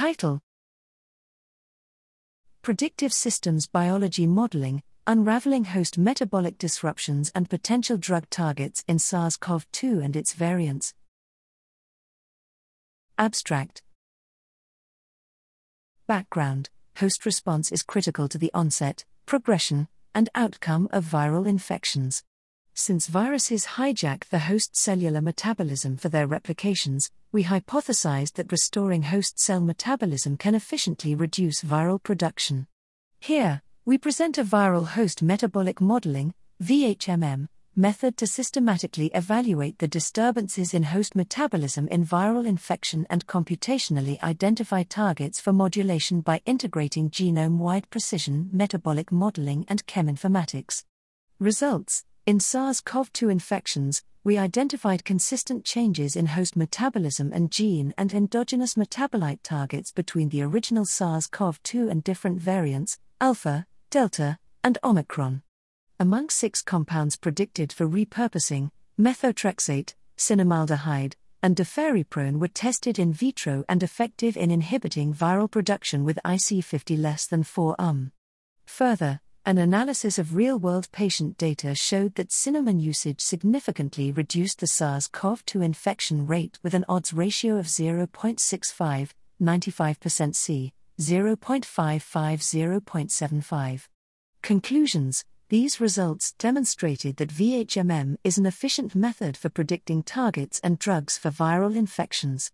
Title Predictive Systems Biology Modeling Unraveling Host Metabolic Disruptions and Potential Drug Targets in SARS CoV 2 and its Variants. Abstract Background Host response is critical to the onset, progression, and outcome of viral infections. Since viruses hijack the host cellular metabolism for their replications, we hypothesized that restoring host cell metabolism can efficiently reduce viral production. Here, we present a viral host metabolic modeling VHMM, method to systematically evaluate the disturbances in host metabolism in viral infection and computationally identify targets for modulation by integrating genome wide precision metabolic modeling and cheminformatics. Results In SARS CoV 2 infections, we identified consistent changes in host metabolism and gene and endogenous metabolite targets between the original SARS CoV 2 and different variants, alpha, delta, and omicron. Among six compounds predicted for repurposing, methotrexate, cinnamaldehyde, and deferiprone were tested in vitro and effective in inhibiting viral production with IC50 less than 4 um. Further, an analysis of real world patient data showed that cinnamon usage significantly reduced the SARS CoV 2 infection rate with an odds ratio of 0.65, 95% C, 0.55 0.75. Conclusions These results demonstrated that VHMM is an efficient method for predicting targets and drugs for viral infections.